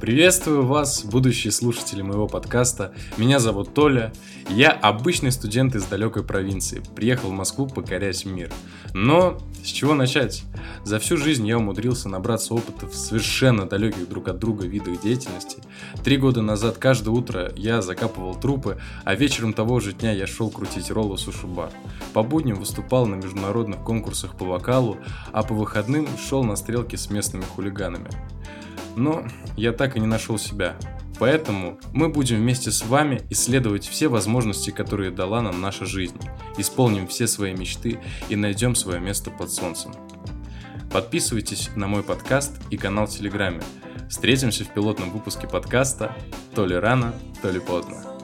Приветствую вас, будущие слушатели моего подкаста. Меня зовут Толя. Я обычный студент из далекой провинции. Приехал в Москву покорять мир. Но с чего начать? За всю жизнь я умудрился набраться опыта в совершенно далеких друг от друга видах деятельности. Три года назад каждое утро я закапывал трупы, а вечером того же дня я шел крутить роллы суши-бар. По будням выступал на международных конкурсах по вокалу, а по выходным шел на стрелки с местными хулиганами. Но я так и не нашел себя. Поэтому мы будем вместе с вами исследовать все возможности, которые дала нам наша жизнь, исполним все свои мечты и найдем свое место под солнцем. Подписывайтесь на мой подкаст и канал в Телеграме. Встретимся в пилотном выпуске подкаста «То ли рано, то ли поздно».